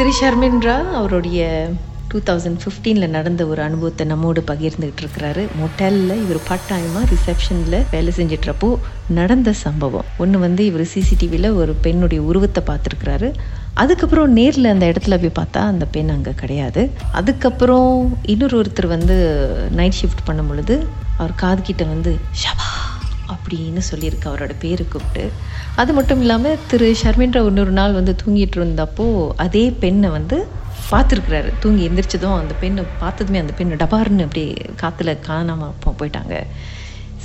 திரு ஷர்மின்ரா அவருடைய two thousand ஃபிஃப்டீனில் நடந்த ஒரு அனுபவத்தை நம்மோடு பகிர்ந்துகிட்டு இருக்கிறாரு. மொட்டலில் இவர் பார்ட் டைமாக ரிசப்ஷனில் வேலை செஞ்சிட்றப்போ நடந்த சம்பவம். ஒன்று வந்து இவர் சிசிடிவியில் ஒரு பெண்ணுடைய உருவத்தை பார்த்துருக்கிறாரு. அதுக்கப்புறம் நேரில் அந்த இடத்துல போய் பார்த்தா அந்த பெண் அங்கே கிடையாது. அதுக்கப்புறம் இன்னொரு ஒருத்தர் வந்து நைட் ஷிஃப்ட் பண்ணும் பொழுது அவர் காதுகிட்ட வந்து ஷபா! அப்படின்னு சொல்லியிருக்கு அவரோட பேரை கூப்பிட்டு. அது மட்டும் இல்லாமல் திரு ஷர்மின்ற இன்னொரு நாள் வந்து தூங்கிட்டு இருந்தப்போ அதே பெண்ணை வந்து பார்த்துருக்குறாரு. தூங்கி எந்திரிச்சதும் அந்த பெண்ணை பார்த்ததுமே அந்த பெண்ணு டபார்னு அப்படியே காற்றுல காணாமல் போயிட்டாங்க.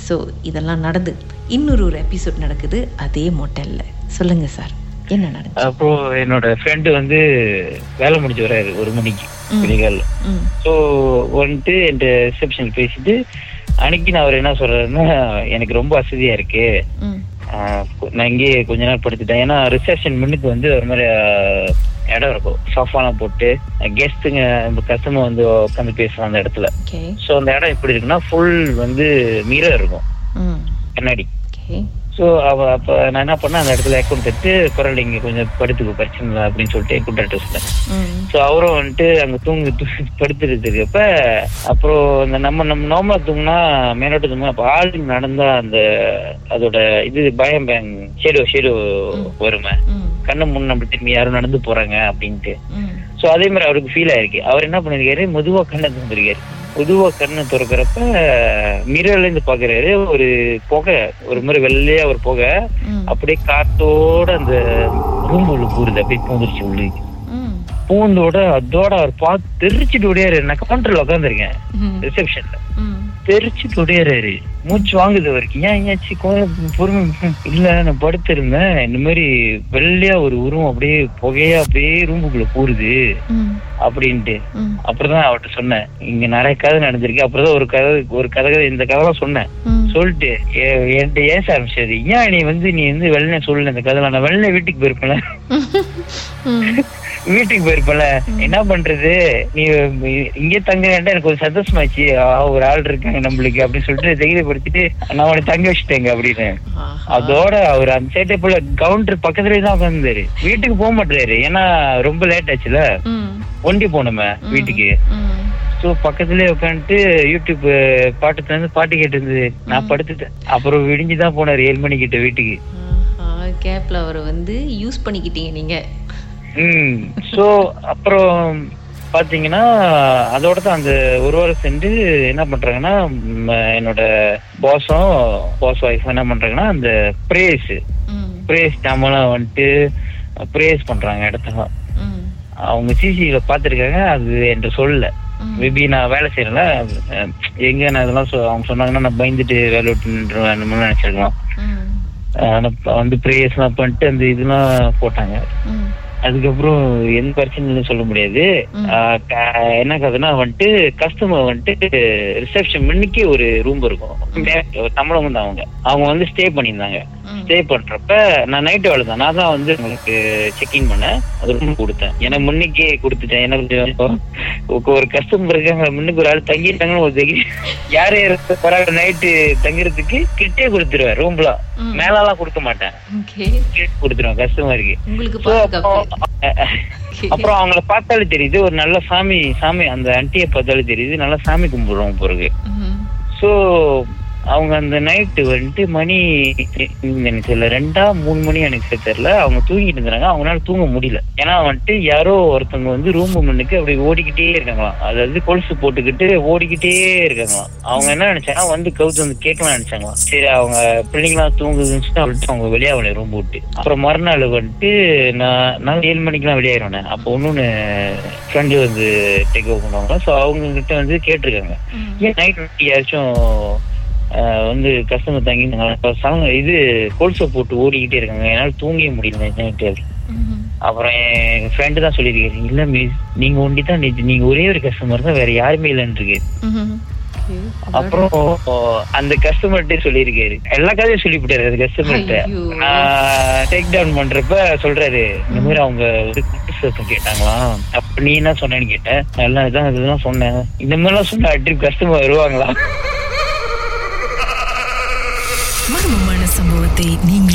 ஸோ இதெல்லாம் நடந்து. இன்னொரு ஒரு எபிசோட் நடக்குது அதே மோட்டலில். சொல்லுங்கள் சார் என்ன நடந்துச்சு? அப்புறம் என்னோட ஃப்ரெண்டு வந்து வேலை முடிஞ்சு வராரு ஒரு மணிக்கு ஸோ வந்துட்டு என்கிட்ட ரிசப்ஷன் பேசிட்டு அன்னைக்கு நான் அவர் என்ன சொல்றாருன்னா எனக்கு ரொம்ப வசதியா இருக்கு. நான் இங்கேயே கொஞ்ச நேரம் படுத்துட்டேன். ஏன்னா ரிசப்ஷன் முன்னுக்கு வந்து ஒரு மாதிரி இடம் இருக்கும். சோஃபாலாம் போட்டு கெஸ்ட்டுங்க கஸ்டமர் வந்து உட்காந்து பேசுவாங்க அந்த இடத்துல. ஸோ அந்த இடம் எப்படி இருக்குன்னா ஃபுல் வந்து மிரர் இருக்கும். கண்ணாடி. ஸோ அவ அப்ப நான் என்ன பண்ணேன்? அந்த இடத்துல அக்கௌண்ட் தட்டு குரல் இங்க கொஞ்சம் படுத்துக்கோ பிரச்சனை இல்லை அப்படின்னு சொல்லிட்டு அக்கௌண்ட் சொன்னேன் ஸோ அவரும் வந்துட்டு அங்க தூங்கு இருக்கப்ப அப்புறம் இந்த நம்ம நம்ம நார்மலா தூங்கினா மேலோட்ட தூங்கினா அப்ப ஆள் நடந்தா அந்த அதோட இது பயம் பயம் ஷேடோ ஷேடோ வருமே. கண்ணு முன் நம்ம திரும்பி யாரும் நடந்து போறாங்க அப்படின்ட்டு. ஸோ அதே மாதிரி அவருக்கு ஃபீல் ஆயிருக்கு. அவர் என்ன பண்ணிருக்காரு மெதுவா கண்ணை திறந்திருக்காரு. மெதுவா கண்ணை திறக்கிறப்ப மிரர்ல இருந்து பாக்குறாரு. ஒரு புகை ஒரு மாதிரி வெள்ளையா ஒரு புகை. அப்படியே காத்தோட அந்த ரூம் உள்ள பூருது அப்படியே பூந்துருச்சு உள்ளுக்கு ம். பூந்தோட அதோட அவர் பார்த்து தெரிச்சுட்டு ஓடியாரு. நான் கவுண்டர்ல உட்காந்துருக்கேன் ரிசப்ஷன்ல தெரிச்சுட்டு ஓடியாரு மூச்சு வாங்குது அவருக்கு. ஏன் ஏன்ச்சு கொஞ்சம் பொறுமை இல்ல நான் படுத்திருந்தேன். இந்த மாதிரி வெள்ளையா ஒரு உருவம் அப்படியே புகையா அப்படியே ரூமுக்குள்ள பூருது ம். அப்படின்ட்டு. ம். அப்புறம் தான் அவர்கிட்ட சொன்னேன். இங்க நிறைய கதை நடந்திருக்கு. அப்புறம் தான் ஒரு கதை ஒரு கதை இந்த கதைலாம் சொன்னேன். சொல்லிட்டு என்கிட்ட ஏச ஆரம்பிச்சது ஏன் நீ வந்து நீ வந்து வெள்ளனை சொல்லல இந்த கதை நான் வெள்ளனை வீட்டுக்கு போயிருப்பேன் வீட்டுக்கு போயிருப்பல என்ன பண்றது? நீ இங்கே தங்க வேண்டாம் எனக்கு ஒரு சந்தோஷமாச்சு. ஒரு ஆள் இருக்காங்க நம்மளுக்கு அப்படின்னு சொல்லிட்டு தைரியப்படுத்திட்டு நான் உனக்கு தங்க வச்சுட்டேங்க அப்படின்னு. அதோட அவர் அந்த சைட்டை போல கவுண்டர் பக்கத்துலயே தான் உட்காந்துரு வீட்டுக்கு போக மாட்டாரு ஏன்னா ரொம்ப லேட் ஆச்சுல. ஒண்டி போனோமே வீட்டுக்கு. சோ பக்கத்துலயே உட்காந்துட்டு யூடியூப் பாட்டு தந்து பாட்டு கேட்டு இருந்தது நான் படுத்துட்டேன். அப்புறம் விடிஞ்சுதான் போனாரு ஏழு மணிக்கிட்ட வீட்டுக்கு. ஆஹா கேப்ல அவரை வந்து யூஸ் பண்ணிக்கிட்டீங்க நீங்க. ம். சோ அப்புறம் பாத்தீங்கன்னா அதோட தான் அந்த ஒரு வாரம் சென்று என்ன பண்றாங்கன்னா என்னோட பாஸும் பாஸ் ஒய்ஃப் என்ன பண்றாங்கன்னா அந்த பிரேஸ் பிரேஸ் டேமெல்லாம் வந்துட்டு பிரேஸ் பண்றாங்க இடத்துல அவங்க சிசில பாத்துருக்காங்க அது என்கிட்ட சொல்லல. மேபி நான் வேலை செய்யறேன்ல எங்க நான் இதெல்லாம் அவங்க சொன்னாங்கன்னா நான் பயந்துட்டு வேலை விட்டு நின்றுவேன் அந்த மாதிரி நினைச்சிருக்கலாம் வந்து பிரேயர்ஸ் எல்லாம் பண்ணிட்டு அந்த இதெல்லாம் போட்டாங்க. அதுக்கப்புறம் எந்த பிரச்சனையும் சொல்ல முடியாது. என்ன கதைன்னா வந்துட்டு கஸ்டமர் வந்துட்டு ரிசப்ஷன் முன்னுக்கே ஒரு ரூம் இருக்கும். தமிழவங்க தான் அவங்க. அவங்க வந்து ஸ்டே பண்ணியிருந்தாங்க. ஸ்டே பண்றப்ப நான் நைட்டு வேலை தான். நான் தான் வந்து உங்களுக்கு செக்இன் பண்ணேன். அது ரூம் கொடுத்தேன். ஏன்னா முன்னுக்கே கொடுத்துட்டேன். எனக்கு ஒரு- கஸ்டமர் இருக்காங்க முன்னுக்கு ஒரு ஆள் தங்கிட்டாங்கன்னு ஒரு தைரியம். யாரு யாரு நைட்டு தங்குறதுக்கு கிட்டே கொடுத்துருவேன் ரூம்லாம். மேலாம் கொடுக்க மாட்டேன். கொடுத்துருவேன் கஸ்டமருக்கு அப்புறம் அவங்கள பார்த்தாலே தெரியுது ஒரு நல்ல சாமி சாமி அந்த ஆண்டியை பார்த்தாலே தெரியுது நல்லா சாமி கும்பிடுறோம் பிறகு ம். அவங்க அந்த நைட்டு வந்துட்டு மணி எனக்கு தெரியல ரெண்டா மூணு மணி எனக்கு தெரியல. அவங்க தூங்கிட்டு இருந்தாங்க. அவங்களால தூங்க முடியல. ஏன்னா வந்துட்டு யாரோ ஒருத்தவங்க வந்து ரூம் முன்னுக்கு அப்படி ஓடிக்கிட்டே இருக்காங்களாம். அதாவது கொலுசு போட்டுக்கிட்டு ஓடிக்கிட்டே இருக்காங்களாம். அவங்க என்ன நினைச்சாங்க வந்து கவுத்து வந்து கேட்கலாம் நினைச்சாங்களாம். சரி அவங்க பிள்ளைங்களாம் தூங்குதுன்னு சொல்லிட்டு அவங்க வெளியாகல ரூம் விட்டு அப்புறம் மறுநாள் வந்துட்டு நான் நான் ஏழு மணிக்கெல்லாம் வெளியாயிருவேன் அப்போ இன்னொன்னு ஃப்ரெண்டு வந்து டேக் ஓவர் பண்ணுவாங்க ஸோ அவங்க கிட்ட வந்து கேட்டிருக்காங்க. ஏன் நைட் யாராச்சும் வந்து கஸ்டமர் தங்கி சங்க இது கொலுசை போட்டு ஓடிக்கிட்டே இருக்காங்க. என்னால தூங்கவே முடியல நைட்டு. அப்புறம் என் ஃப்ரெண்டு தான் சொல்லியிருக்காரு இல்ல மிஸ் நீங்க ஒண்டி தான் நேத்து நீங்க ஒரே ஒரு கஸ்டமர் தான் வேற யாருமே இல்லைன்னு இருக்கு. அப்புறம் அந்த கஸ்டமர்கிட்ட சொல்லியிருக்காரு. எல்லா கதையும் சொல்லிவிட்டாரு அந்த கஸ்டமர்கிட்ட. நான் டேக் டவுன் பண்றப்ப சொல்றாரு இந்த மாதிரி அவங்க ஒரு குட்டி சத்தம் கேட்டாங்களாம் அப்ப நீ என்ன சொன்னேன்னு கேட்டேன். எல்லாம் இதான் இதெல்லாம் சொன்னேன். இந்த மாதிரிலாம் சொன்னா ட்ரிப் கஸ்டமர் வருவாங்களா? மர்மமான சம்பவத்தை அனுபவத்தை நீங்களும்